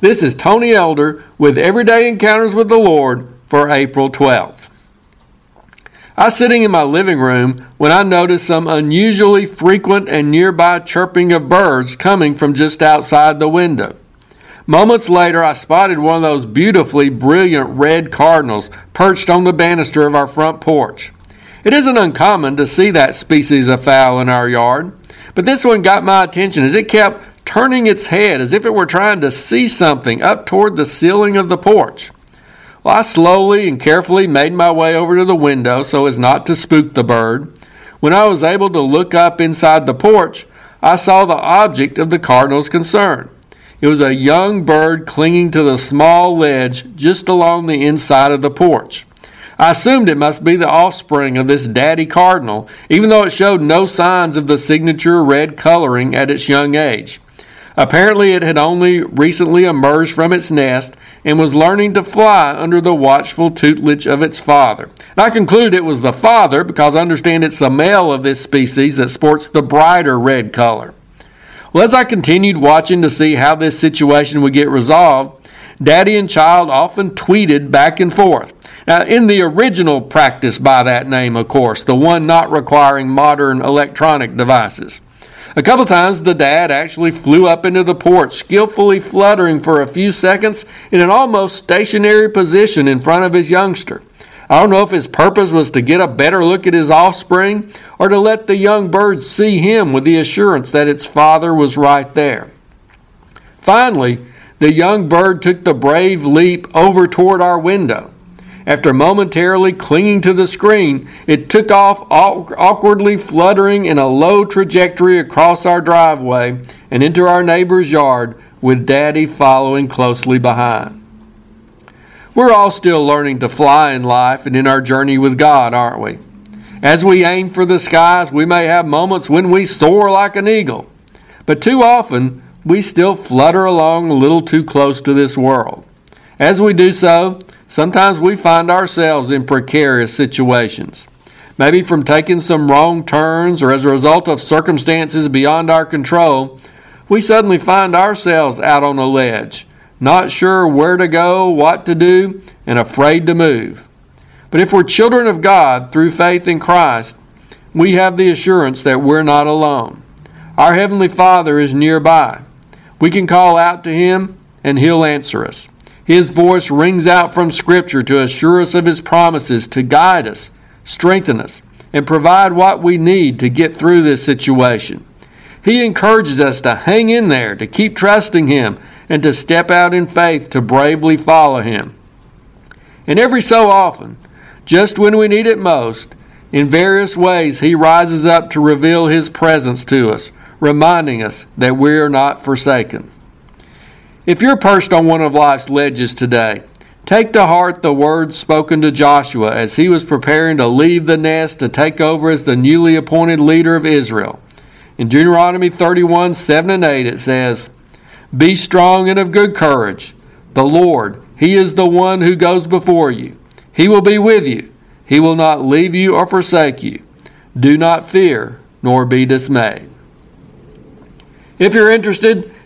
This is Tony Elder with Everyday Encounters with the Lord for April 12th. I was sitting in my living room when I noticed some unusually frequent and nearby chirping of birds coming from just outside the window. Moments later, I spotted one of those beautifully brilliant red cardinals perched on the banister of our front porch. It isn't uncommon to see that species of fowl in our yard, but this one got my attention as it kept turning its head as if it were trying to see something up toward the ceiling of the porch. Well, I slowly and carefully made my way over to the window so as not to spook the bird. When I was able to look up inside the porch, I saw the object of the cardinal's concern. It was a young bird clinging to the small ledge just along the inside of the porch. I assumed it must be the offspring of this daddy cardinal, even though it showed no signs of the signature red coloring at its young age. Apparently, it had only recently emerged from its nest and was learning to fly under the watchful tutelage of its father. And I concluded it was the father because I understand it's the male of this species that sports the brighter red color. Well, as I continued watching to see how this situation would get resolved, daddy and child often tweeted back and forth. Now, in the original practice by that name, of course, the one not requiring modern electronic devices. A couple times the dad actually flew up into the porch, skillfully fluttering for a few seconds in an almost stationary position in front of his youngster. I don't know if his purpose was to get a better look at his offspring or to let the young bird see him with the assurance that its father was right there. Finally, the young bird took the brave leap over toward our window. After momentarily clinging to the screen, it took off awkwardly fluttering in a low trajectory across our driveway and into our neighbor's yard, with Daddy following closely behind. We're all still learning to fly in life and in our journey with God, aren't we? As we aim for the skies, we may have moments when we soar like an eagle, but too often we still flutter along a little too close to this world. As we do so, Sometimes we find ourselves in precarious situations. Maybe from taking some wrong turns or as a result of circumstances beyond our control, we suddenly find ourselves out on a ledge, not sure where to go, what to do, and afraid to move. But if we're children of God through faith in Christ, we have the assurance that we're not alone. Our Heavenly Father is nearby. We can call out to Him, and He'll answer us. His voice rings out from Scripture to assure us of His promises, to guide us, strengthen us, and provide what we need to get through this situation. He encourages us to hang in there, to keep trusting Him, and to step out in faith to bravely follow Him. And every so often, just when we need it most, in various ways He rises up to reveal His presence to us, reminding us that we are not forsaken. If you're perched on one of life's ledges today, take to heart the words spoken to Joshua as he was preparing to leave the nest to take over as the newly appointed leader of Israel. In Deuteronomy 31 7 and 8, it says, Be strong and of good courage. The Lord, He is the one who goes before you. He will be with you. He will not leave you or forsake you. Do not fear, nor be dismayed. If you're interested,